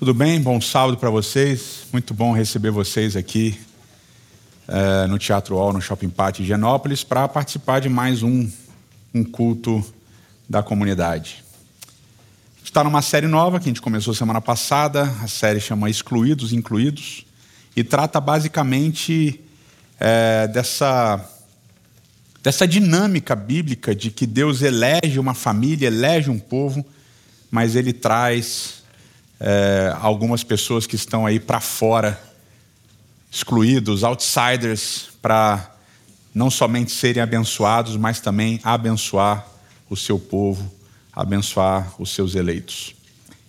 Tudo bem? Bom sábado para vocês. Muito bom receber vocês aqui é, no Teatro Hall, no Shopping Party de Genópolis, para participar de mais um, um culto da comunidade. Está numa série nova que a gente começou semana passada. A série chama Excluídos, Incluídos e trata basicamente é, dessa dessa dinâmica bíblica de que Deus elege uma família, elege um povo, mas Ele traz é, algumas pessoas que estão aí para fora, excluídos, outsiders, para não somente serem abençoados, mas também abençoar o seu povo, abençoar os seus eleitos.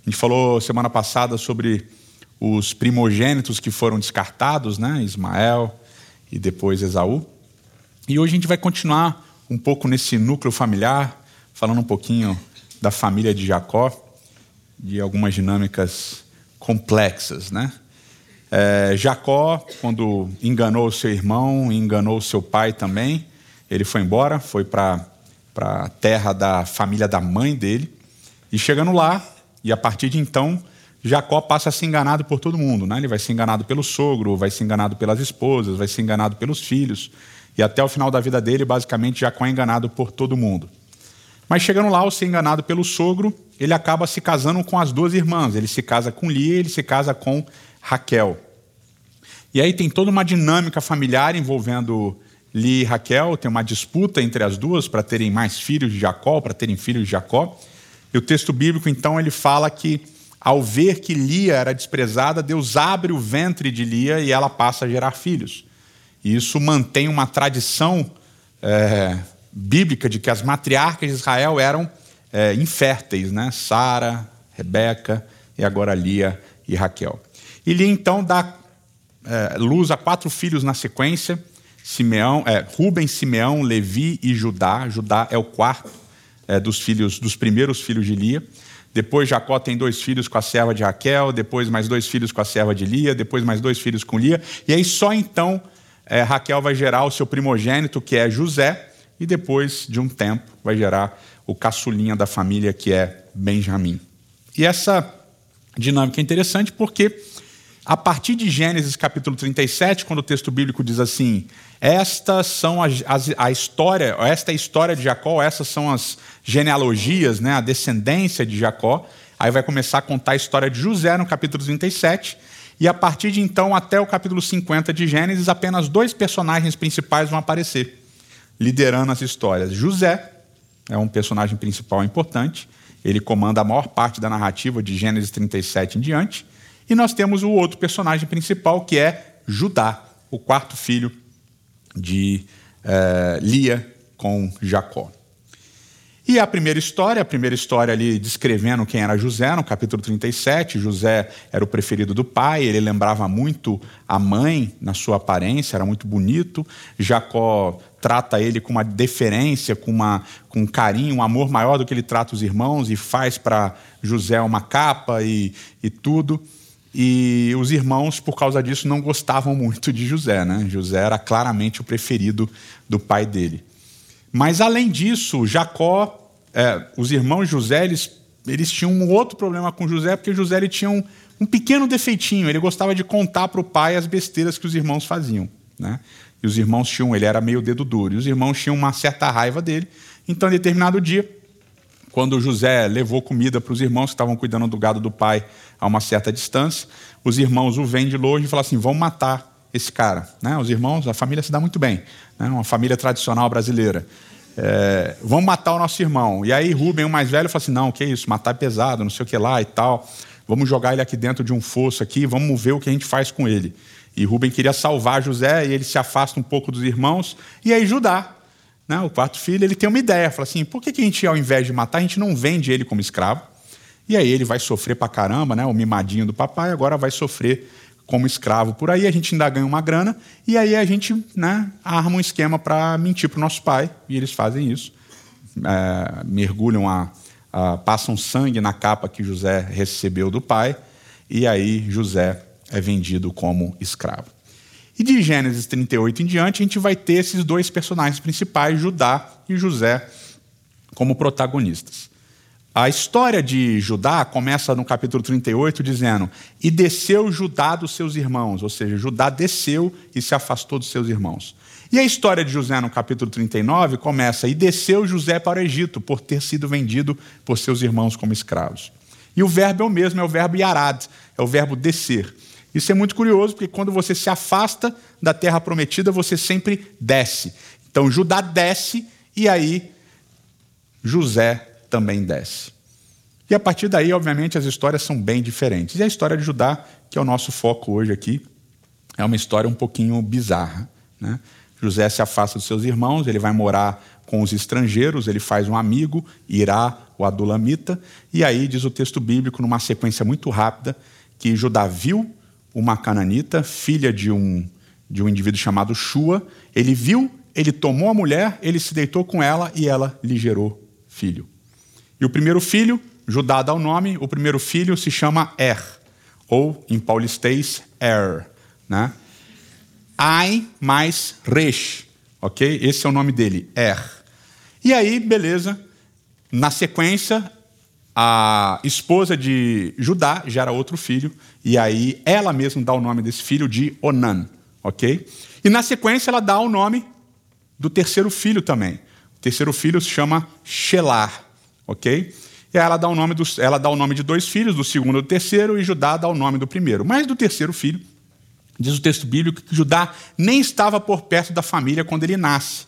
A gente falou semana passada sobre os primogênitos que foram descartados, né? Ismael e depois Esaú. E hoje a gente vai continuar um pouco nesse núcleo familiar, falando um pouquinho da família de Jacó de algumas dinâmicas complexas, né? É, Jacó, quando enganou seu irmão, enganou seu pai também, ele foi embora, foi para a terra da família da mãe dele, e chegando lá, e a partir de então, Jacó passa a ser enganado por todo mundo, né? Ele vai ser enganado pelo sogro, vai ser enganado pelas esposas, vai ser enganado pelos filhos, e até o final da vida dele, basicamente, Jacó é enganado por todo mundo. Mas chegando lá, ao ser enganado pelo sogro, ele acaba se casando com as duas irmãs. Ele se casa com Lia ele se casa com Raquel. E aí tem toda uma dinâmica familiar envolvendo Lia e Raquel, tem uma disputa entre as duas para terem mais filhos de Jacó, para terem filhos de Jacó. E o texto bíblico, então, ele fala que ao ver que Lia era desprezada, Deus abre o ventre de Lia e ela passa a gerar filhos. E isso mantém uma tradição é, bíblica de que as matriarcas de Israel eram é, inférteis, né? Sara, Rebeca e agora Lia e Raquel. E Lia então dá é, luz a quatro filhos na sequência: Simeão, é, Rubem, Simeão, Levi e Judá. Judá é o quarto é, dos filhos, dos primeiros filhos de Lia. Depois Jacó tem dois filhos com a serva de Raquel, depois mais dois filhos com a serva de Lia, depois mais dois filhos com Lia, e aí só então é, Raquel vai gerar o seu primogênito, que é José, e depois de um tempo vai gerar o caçulinha da família, que é Benjamim. E essa dinâmica é interessante porque, a partir de Gênesis capítulo 37, quando o texto bíblico diz assim: estas são as, a história, esta é a história de Jacó, essas são as genealogias, né, a descendência de Jacó. Aí vai começar a contar a história de José no capítulo 37. E a partir de então até o capítulo 50 de Gênesis, apenas dois personagens principais vão aparecer liderando as histórias. José é um personagem principal importante, ele comanda a maior parte da narrativa de Gênesis 37 em diante. E nós temos o outro personagem principal, que é Judá, o quarto filho de eh, Lia com Jacó. E a primeira história, a primeira história ali descrevendo quem era José, no capítulo 37. José era o preferido do pai, ele lembrava muito a mãe na sua aparência, era muito bonito. Jacó trata ele com uma deferência, com, uma, com um carinho, um amor maior do que ele trata os irmãos e faz para José uma capa e, e tudo. E os irmãos, por causa disso, não gostavam muito de José. Né? José era claramente o preferido do pai dele. Mas, além disso, Jacó é, os irmãos José, eles, eles tinham um outro problema com José, porque José ele tinha um, um pequeno defeitinho, ele gostava de contar para o pai as besteiras que os irmãos faziam. Né? E os irmãos tinham, ele era meio dedo duro, e os irmãos tinham uma certa raiva dele. Então, em determinado dia, quando José levou comida para os irmãos que estavam cuidando do gado do pai a uma certa distância, os irmãos o veem de longe e falam assim: vamos matar esse cara. Né? Os irmãos, a família se dá muito bem, né? uma família tradicional brasileira é, vamos matar o nosso irmão. E aí Rubem, o mais velho, fala assim, não, que isso, matar é pesado, não sei o que lá e tal. Vamos jogar ele aqui dentro de um fosso aqui, vamos ver o que a gente faz com ele. E Rubem queria salvar José, e ele se afasta um pouco dos irmãos, e aí Judá, né, o quarto filho, ele tem uma ideia, fala assim, por que, que a gente, ao invés de matar, a gente não vende ele como escravo? E aí ele vai sofrer pra caramba, né, o mimadinho do papai, agora vai sofrer como escravo por aí, a gente ainda ganha uma grana, e aí a gente né, arma um esquema para mentir para o nosso pai, e eles fazem isso. É, mergulham a, a, passam sangue na capa que José recebeu do pai, e aí José é vendido como escravo. E de Gênesis 38 em diante, a gente vai ter esses dois personagens principais, Judá e José, como protagonistas. A história de Judá começa no capítulo 38 dizendo: E desceu Judá dos seus irmãos, ou seja, Judá desceu e se afastou dos seus irmãos. E a história de José no capítulo 39 começa: E desceu José para o Egito, por ter sido vendido por seus irmãos como escravos. E o verbo é o mesmo, é o verbo yarad, é o verbo descer. Isso é muito curioso, porque quando você se afasta da terra prometida, você sempre desce. Então Judá desce e aí José também desce. E a partir daí, obviamente, as histórias são bem diferentes. E a história de Judá, que é o nosso foco hoje aqui, é uma história um pouquinho bizarra. Né? José se afasta dos seus irmãos, ele vai morar com os estrangeiros, ele faz um amigo, Irá, o Adulamita, e aí diz o texto bíblico, numa sequência muito rápida, que Judá viu uma cananita, filha de um, de um indivíduo chamado Shua, ele viu, ele tomou a mulher, ele se deitou com ela e ela lhe gerou filho. E o primeiro filho, Judá dá o nome, o primeiro filho se chama Er, ou em paulistês, Er. Né? Ai mais Resh, ok? Esse é o nome dele, Er. E aí, beleza, na sequência, a esposa de Judá gera outro filho, e aí ela mesma dá o nome desse filho de Onan, ok? E na sequência ela dá o nome do terceiro filho também. O terceiro filho se chama Shelar ok? E ela dá, o nome ela dá o nome de dois filhos, do segundo e do terceiro, e Judá dá o nome do primeiro. Mas do terceiro filho, diz o texto bíblico que Judá nem estava por perto da família quando ele nasce.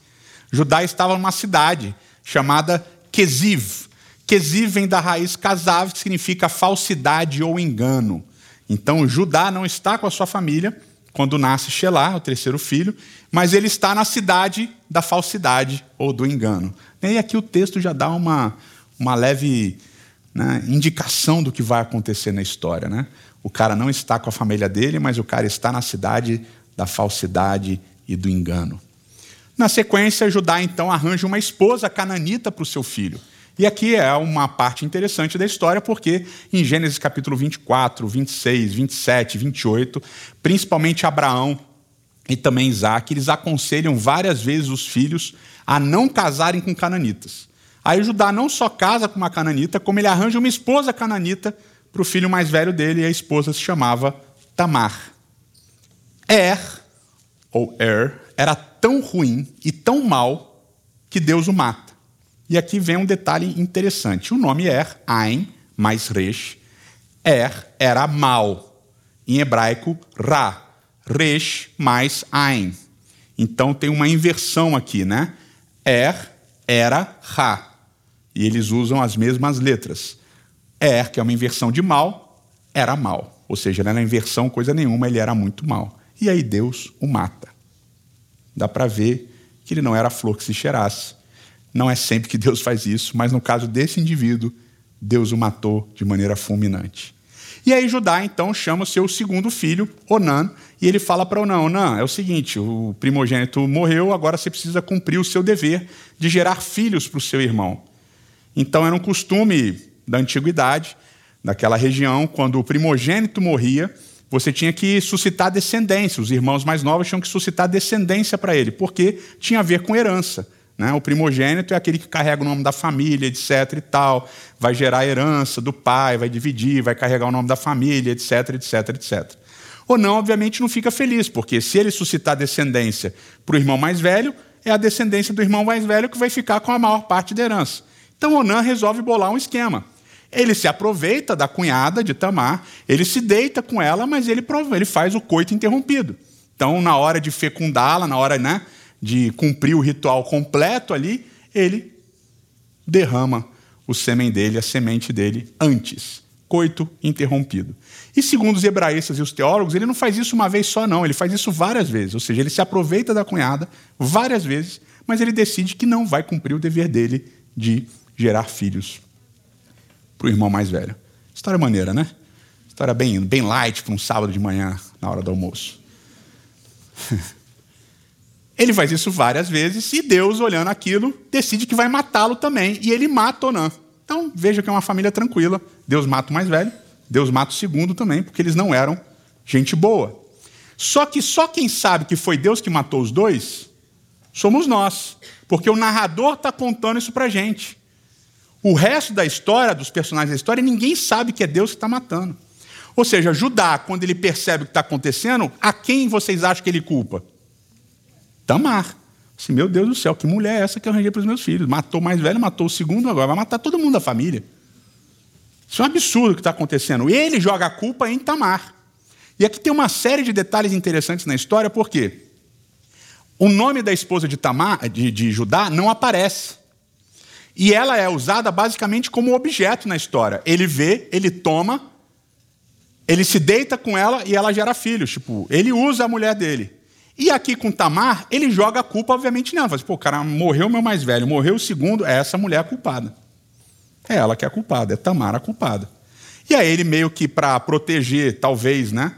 Judá estava numa cidade chamada Quesiv. Quesiv vem da raiz casav, que significa falsidade ou engano. Então Judá não está com a sua família quando nasce Shelah, o terceiro filho, mas ele está na cidade da falsidade ou do engano. E aqui o texto já dá uma, uma leve né, indicação do que vai acontecer na história. Né? O cara não está com a família dele, mas o cara está na cidade da falsidade e do engano. Na sequência, Judá então arranja uma esposa cananita para o seu filho. E aqui é uma parte interessante da história, porque em Gênesis capítulo 24, 26, 27, 28, principalmente Abraão e também Isaac, eles aconselham várias vezes os filhos a não casarem com cananitas. Aí Judá não só casa com uma cananita, como ele arranja uma esposa cananita para o filho mais velho dele, e a esposa se chamava Tamar. Er, ou Er, era tão ruim e tão mal que Deus o mata. E aqui vem um detalhe interessante. O nome Er, Ain, mais Resh, Er era mal. Em hebraico, Ra. Resh mais Ain. Então tem uma inversão aqui, né? Er era Ra e eles usam as mesmas letras. Er, que é uma inversão de mal, era mal. Ou seja, não era inversão coisa nenhuma, ele era muito mal. E aí Deus o mata. Dá para ver que ele não era flor que se cheirasse. Não é sempre que Deus faz isso, mas no caso desse indivíduo, Deus o matou de maneira fulminante. E aí Judá então chama o seu segundo filho, Onan, e ele fala para Onan: Onan, é o seguinte, o primogênito morreu, agora você precisa cumprir o seu dever de gerar filhos para o seu irmão. Então era um costume da antiguidade, daquela região, quando o primogênito morria, você tinha que suscitar descendência. Os irmãos mais novos tinham que suscitar descendência para ele, porque tinha a ver com herança. Né? O primogênito é aquele que carrega o nome da família, etc. e tal, vai gerar herança do pai, vai dividir, vai carregar o nome da família, etc, etc, etc. Ou não, obviamente, não fica feliz, porque se ele suscitar descendência para o irmão mais velho, é a descendência do irmão mais velho que vai ficar com a maior parte da herança. Então Onan resolve bolar um esquema. Ele se aproveita da cunhada de Tamar, ele se deita com ela, mas ele, ele faz o coito interrompido. Então, na hora de fecundá-la, na hora né, de cumprir o ritual completo ali, ele derrama o sêmen dele, a semente dele, antes. Coito interrompido. E segundo os hebraístas e os teólogos, ele não faz isso uma vez só, não. Ele faz isso várias vezes. Ou seja, ele se aproveita da cunhada várias vezes, mas ele decide que não vai cumprir o dever dele de gerar filhos para o irmão mais velho. História maneira, né? História bem, bem light para um sábado de manhã, na hora do almoço. Ele faz isso várias vezes e Deus, olhando aquilo, decide que vai matá-lo também. E ele mata Onan. Então, veja que é uma família tranquila. Deus mata o mais velho, Deus mata o segundo também, porque eles não eram gente boa. Só que só quem sabe que foi Deus que matou os dois somos nós. Porque o narrador está contando isso para gente. O resto da história, dos personagens da história, ninguém sabe que é Deus que está matando. Ou seja, Judá, quando ele percebe o que está acontecendo, a quem vocês acham que ele culpa? Tamar. Assim, meu Deus do céu, que mulher é essa que eu arranjei para os meus filhos? Matou o mais velho, matou o segundo, agora vai matar todo mundo da família. Isso é um absurdo o que está acontecendo. Ele joga a culpa em Tamar. E aqui tem uma série de detalhes interessantes na história, porque o nome da esposa de, Tamar, de, de Judá não aparece. E ela é usada basicamente como objeto na história. Ele vê, ele toma, ele se deita com ela e ela gera filhos. Tipo, ele usa a mulher dele. E aqui com Tamar, ele joga a culpa, obviamente, nela. Fala assim, pô, cara, morreu meu mais velho, morreu o segundo, é essa mulher a culpada. É ela que é a culpada, é Tamar a culpada. E aí ele meio que para proteger, talvez, né,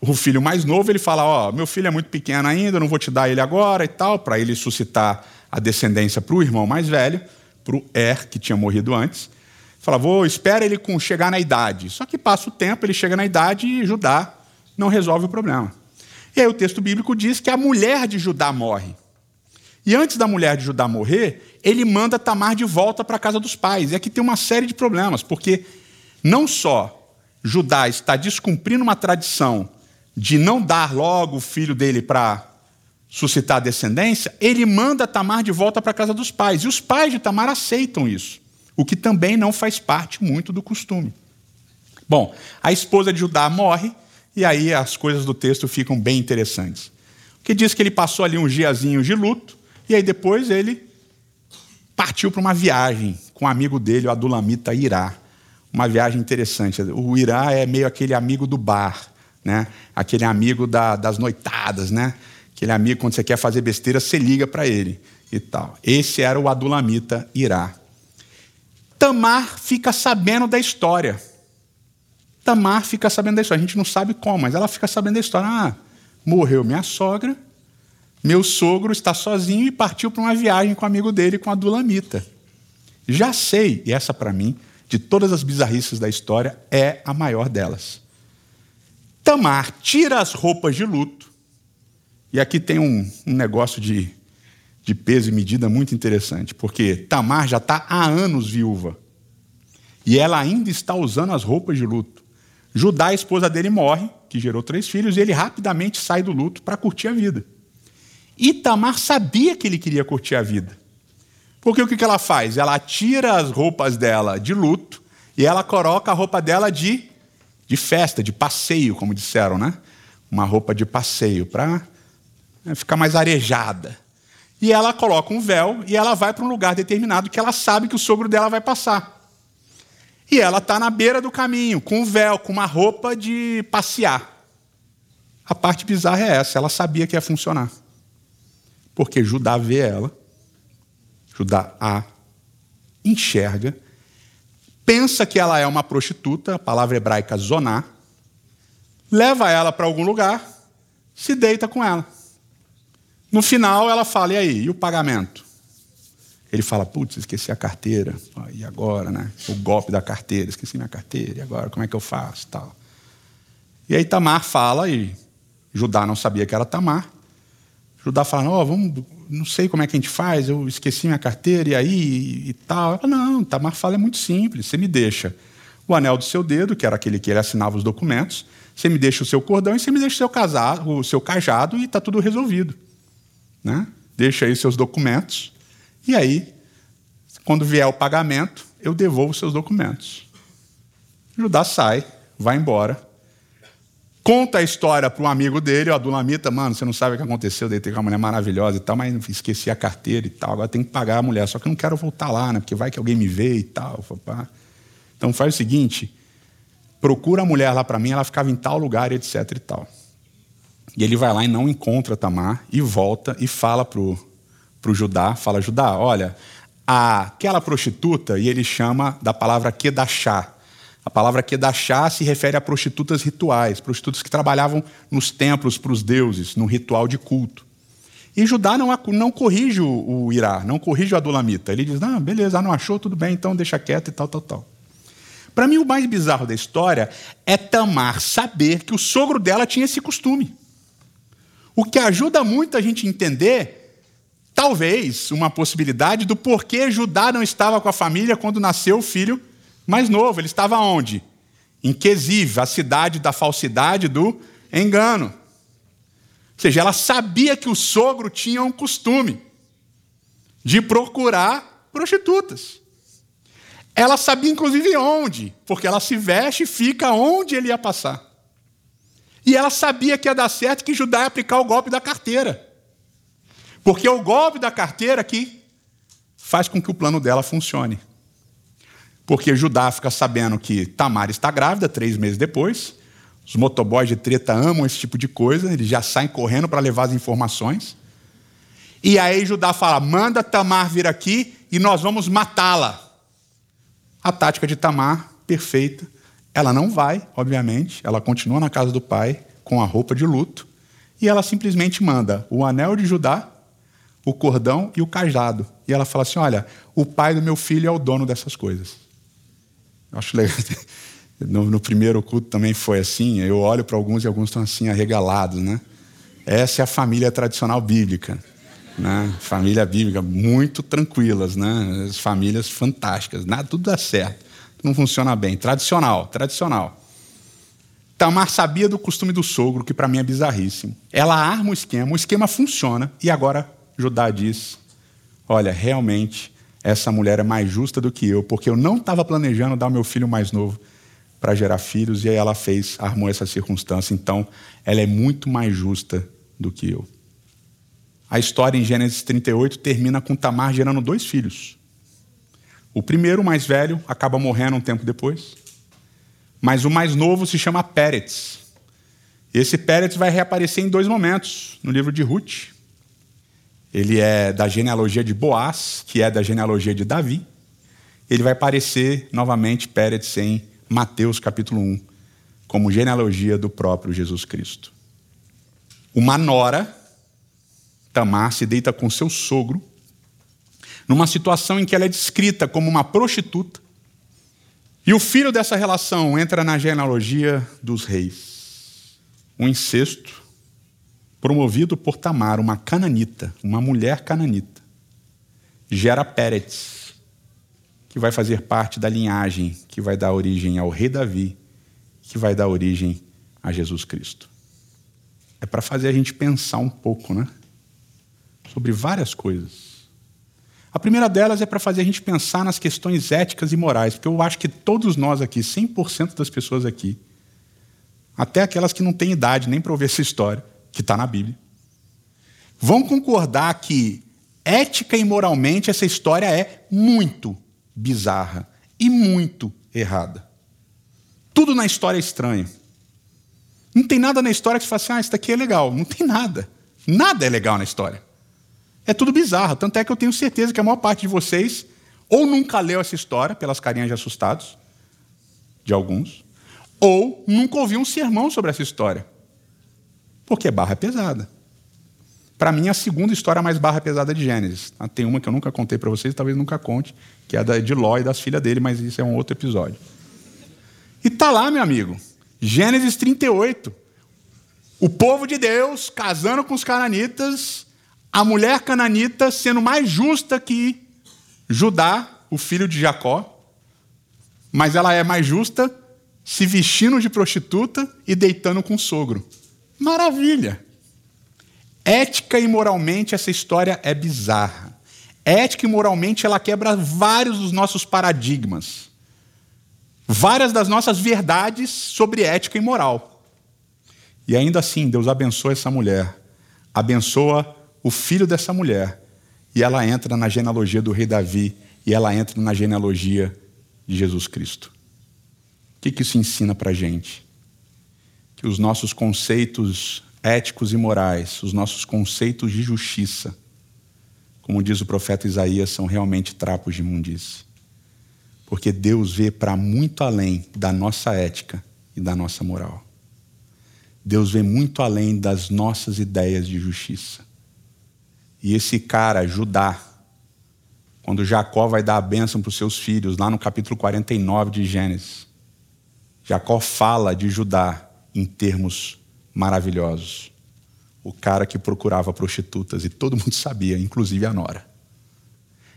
o filho mais novo, ele fala, ó, oh, meu filho é muito pequeno ainda, não vou te dar ele agora e tal, para ele suscitar a descendência para o irmão mais velho, para o Er, que tinha morrido antes. Fala, vou, espera ele com, chegar na idade. Só que passa o tempo, ele chega na idade e Judá não resolve o problema. E aí o texto bíblico diz que a mulher de Judá morre. E antes da mulher de Judá morrer, ele manda Tamar de volta para a casa dos pais. E aqui tem uma série de problemas, porque não só Judá está descumprindo uma tradição de não dar logo o filho dele para suscitar descendência, ele manda Tamar de volta para a casa dos pais. E os pais de Tamar aceitam isso o que também não faz parte muito do costume. Bom, a esposa de Judá morre, e aí as coisas do texto ficam bem interessantes. Que diz que ele passou ali uns diazinhos de luto, e aí depois ele partiu para uma viagem com um amigo dele, o Adulamita Irá. Uma viagem interessante. O Irá é meio aquele amigo do bar, né? aquele amigo da, das noitadas, né? Aquele amigo quando você quer fazer besteira, você liga para ele e tal. Esse era o Adulamita Irá. Tamar fica sabendo da história. Tamar fica sabendo da história. A gente não sabe como, mas ela fica sabendo da história. Ah, morreu minha sogra, meu sogro está sozinho e partiu para uma viagem com um amigo dele, com a Dulamita. Já sei, e essa para mim, de todas as bizarrices da história, é a maior delas. Tamar tira as roupas de luto, e aqui tem um, um negócio de de peso e medida muito interessante, porque Tamar já está há anos viúva. E ela ainda está usando as roupas de luto. Judá, a esposa dele, morre, que gerou três filhos, e ele rapidamente sai do luto para curtir a vida. E Tamar sabia que ele queria curtir a vida. Porque o que ela faz? Ela tira as roupas dela de luto e ela coloca a roupa dela de, de festa, de passeio, como disseram, né? Uma roupa de passeio, para né, ficar mais arejada. E ela coloca um véu e ela vai para um lugar determinado que ela sabe que o sogro dela vai passar. E ela está na beira do caminho, com um véu, com uma roupa de passear. A parte bizarra é essa, ela sabia que ia funcionar. Porque Judá vê ela, Judá a enxerga, pensa que ela é uma prostituta, a palavra hebraica zoná, leva ela para algum lugar, se deita com ela. No final, ela fala: e aí, e o pagamento? Ele fala: putz, esqueci a carteira. E agora, né? O golpe da carteira, esqueci minha carteira, e agora, como é que eu faço? Tal. E aí Tamar fala, e Judá não sabia que era Tamar. Judá fala: oh, vamos, não sei como é que a gente faz, eu esqueci minha carteira, e aí, e, e tal. Ela, não, Tamar fala: é muito simples, você me deixa o anel do seu dedo, que era aquele que ele assinava os documentos, você me deixa o seu cordão e você me deixa o seu, casado, o seu cajado, e está tudo resolvido. Né? Deixa aí seus documentos. E aí, quando vier o pagamento, eu devolvo seus documentos. Judá sai, vai embora. Conta a história para um amigo dele, o Adulamita, mano, você não sabe o que aconteceu, eu deitei com uma mulher maravilhosa e tal, mas esqueci a carteira e tal, agora tem que pagar a mulher, só que eu não quero voltar lá, né? Porque vai que alguém me vê e tal. Então faz o seguinte, procura a mulher lá para mim, ela ficava em tal lugar, etc e tal. E ele vai lá e não encontra Tamar e volta e fala pro, pro Judá, fala, Judá, olha, aquela prostituta, e ele chama da palavra Kedachá. A palavra Kedachá se refere a prostitutas rituais, prostitutas que trabalhavam nos templos para os deuses, no ritual de culto. E Judá não, não corrige o, o Irá, não corrige o Adulamita. Ele diz, não, beleza, não achou, tudo bem, então deixa quieto e tal, tal, tal. Para mim, o mais bizarro da história é Tamar saber que o sogro dela tinha esse costume. O que ajuda muito a gente entender talvez uma possibilidade do porquê Judá não estava com a família quando nasceu o filho mais novo. Ele estava onde? Em Quesiv, a cidade da falsidade do engano. Ou seja, ela sabia que o sogro tinha um costume de procurar prostitutas. Ela sabia, inclusive, onde, porque ela se veste e fica onde ele ia passar. E ela sabia que ia dar certo que Judá ia aplicar o golpe da carteira. Porque é o golpe da carteira que faz com que o plano dela funcione. Porque Judá fica sabendo que Tamar está grávida três meses depois. Os motoboys de treta amam esse tipo de coisa, eles já saem correndo para levar as informações. E aí Judá fala: manda Tamar vir aqui e nós vamos matá-la. A tática de Tamar, perfeita. Ela não vai, obviamente, ela continua na casa do pai com a roupa de luto e ela simplesmente manda o anel de Judá, o cordão e o cajado. E ela fala assim: Olha, o pai do meu filho é o dono dessas coisas. Eu acho legal. No, no, primeiro culto também foi assim. Eu olho para alguns e alguns estão assim arregalados, né? Essa é a família tradicional bíblica, né? Família bíblica muito tranquilas, né? As famílias fantásticas, nada tudo dá certo, não funciona bem. Tradicional, tradicional. Tamar sabia do costume do sogro, que para mim é bizarríssimo. Ela arma o esquema, o esquema funciona e agora Judá diz: Olha, realmente essa mulher é mais justa do que eu, porque eu não estava planejando dar meu filho mais novo para gerar filhos, e aí ela fez, armou essa circunstância. Então, ela é muito mais justa do que eu. A história em Gênesis 38 termina com Tamar gerando dois filhos. O primeiro, o mais velho, acaba morrendo um tempo depois. Mas o mais novo se chama Pérez. Esse Pérez vai reaparecer em dois momentos no livro de Ruth. Ele é da genealogia de Boaz, que é da genealogia de Davi. Ele vai aparecer novamente, Pérez, em Mateus capítulo 1, como genealogia do próprio Jesus Cristo. Uma nora, Tamar, se deita com seu sogro, numa situação em que ela é descrita como uma prostituta, e o filho dessa relação entra na genealogia dos reis. Um incesto promovido por Tamar, uma cananita, uma mulher cananita, gera Pérez, que vai fazer parte da linhagem que vai dar origem ao rei Davi, que vai dar origem a Jesus Cristo. É para fazer a gente pensar um pouco, né? Sobre várias coisas. A primeira delas é para fazer a gente pensar nas questões éticas e morais, porque eu acho que todos nós aqui, 100% das pessoas aqui, até aquelas que não têm idade nem para ouvir essa história, que está na Bíblia, vão concordar que ética e moralmente essa história é muito, bizarra e muito errada. Tudo na história é estranho. Não tem nada na história que você fala assim, ah, isso daqui é legal. Não tem nada. Nada é legal na história. É tudo bizarro. Tanto é que eu tenho certeza que a maior parte de vocês ou nunca leu essa história, pelas carinhas de assustados, de alguns, ou nunca ouviu um sermão sobre essa história. Porque barra é pesada. Para mim, a segunda história mais barra pesada de Gênesis. Ah, tem uma que eu nunca contei para vocês, talvez nunca conte, que é a de Ló e das filhas dele, mas isso é um outro episódio. E tá lá, meu amigo, Gênesis 38. O povo de Deus casando com os cananitas, a mulher cananita sendo mais justa que Judá, o filho de Jacó, mas ela é mais justa se vestindo de prostituta e deitando com o sogro. Maravilha! Ética e moralmente, essa história é bizarra. Ética e moralmente, ela quebra vários dos nossos paradigmas. Várias das nossas verdades sobre ética e moral. E ainda assim, Deus abençoa essa mulher. Abençoa o filho dessa mulher. E ela entra na genealogia do rei Davi. E ela entra na genealogia de Jesus Cristo. O que, isso ensina para a gente? Que os nossos conceitos éticos e morais, os nossos conceitos de justiça, como diz o profeta Isaías, são realmente trapos de imundície. Porque Deus vê para muito além da nossa ética e da nossa moral. Deus vê muito além das nossas ideias de justiça. E esse cara, Judá, quando Jacó vai dar a bênção para os seus filhos, lá no capítulo 49 de Gênesis, Jacó fala de Judá em termos maravilhosos. o cara que procurava prostitutas e todo mundo sabia, inclusive a Nora.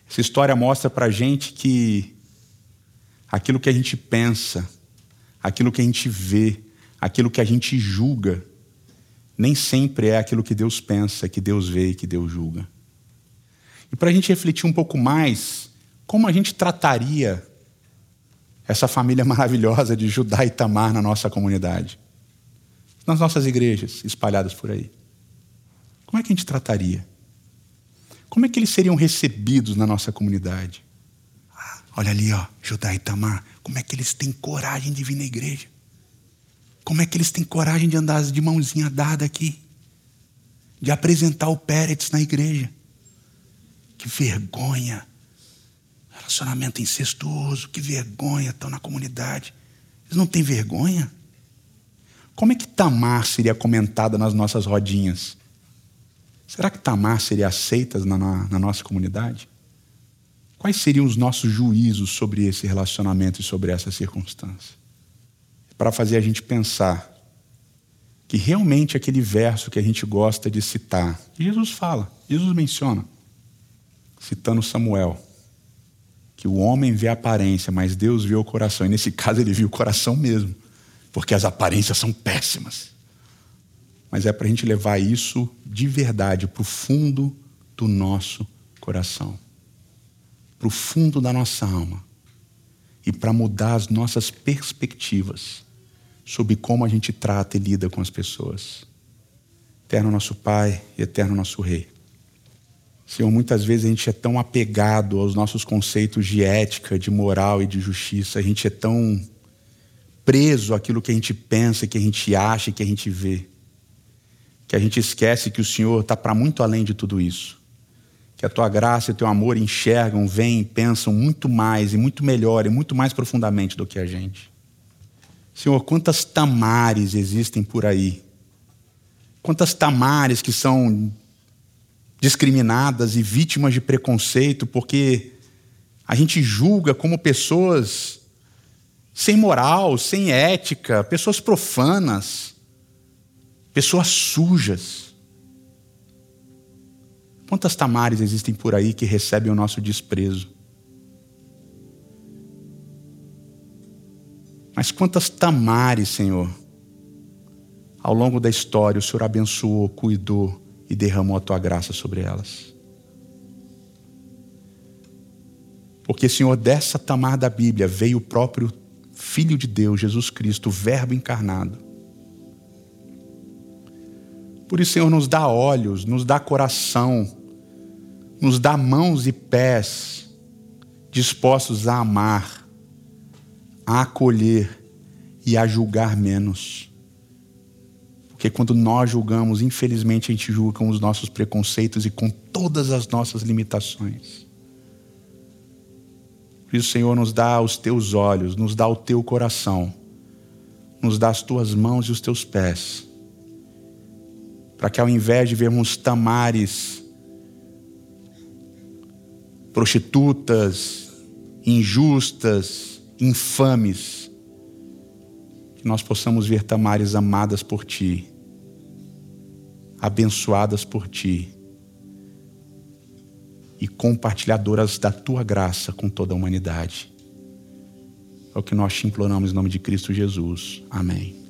Essa história mostra para gente que aquilo que a gente pensa, aquilo que a gente vê, aquilo que a gente julga, nem sempre é aquilo que Deus pensa, que Deus vê e que Deus julga. E para a gente refletir um pouco mais, como a gente trataria essa família maravilhosa de Judá e Tamar na nossa comunidade, nas nossas igrejas espalhadas por aí? Como é que a gente trataria? Como é que eles seriam recebidos na nossa comunidade? Ah, olha ali, ó, Judá e Tamar, como é que eles têm coragem de vir na igreja? Como é que eles têm coragem de andar de mãozinha dada aqui? De apresentar o Pérez na igreja? Que vergonha! Relacionamento incestuoso, que vergonha, estão na comunidade. Eles não têm vergonha? Como é que Tamar seria comentada nas nossas rodinhas? Será que Tamar seria aceita na, na, na nossa comunidade? Quais seriam os nossos juízos sobre esse relacionamento e sobre essa circunstância? Para fazer a gente pensar que realmente aquele verso que a gente gosta de citar, Jesus fala, Jesus menciona, citando Samuel, que o homem vê a aparência, mas Deus vê o coração. E nesse caso ele viu o coração mesmo, porque as aparências são péssimas mas é para a gente levar isso de verdade para o fundo do nosso coração, para o fundo da nossa alma, e para mudar as nossas perspectivas sobre como a gente trata e lida com as pessoas. Eterno nosso Pai e eterno nosso Rei. Senhor, muitas vezes a gente é tão apegado aos nossos conceitos de ética, de moral e de justiça, a gente é tão preso àquilo que a gente pensa, que a gente acha, que a gente vê que a gente esquece que o Senhor está para muito além de tudo isso. Que a tua graça e o teu amor enxergam, veem, pensam muito mais e muito melhor e muito mais profundamente do que a gente. Senhor, quantas tamares existem por aí? Quantas tamares que são discriminadas e vítimas de preconceito porque a gente julga como pessoas sem moral, sem ética, pessoas profanas pessoas sujas. Quantas tamares existem por aí que recebem o nosso desprezo? Mas quantas tamares, Senhor, ao longo da história o Senhor abençoou, cuidou e derramou a tua graça sobre elas? Porque, Senhor, dessa tamar da Bíblia veio o próprio Filho de Deus, Jesus Cristo, o Verbo encarnado por isso, Senhor, nos dá olhos, nos dá coração, nos dá mãos e pés dispostos a amar, a acolher e a julgar menos. Porque quando nós julgamos, infelizmente a gente julga com os nossos preconceitos e com todas as nossas limitações. Por isso, Senhor, nos dá os teus olhos, nos dá o teu coração, nos dá as tuas mãos e os teus pés para que ao invés de vermos tamares, prostitutas, injustas, infames, que nós possamos ver tamares amadas por Ti, abençoadas por Ti e compartilhadoras da Tua graça com toda a humanidade. É o que nós te imploramos em nome de Cristo Jesus. Amém.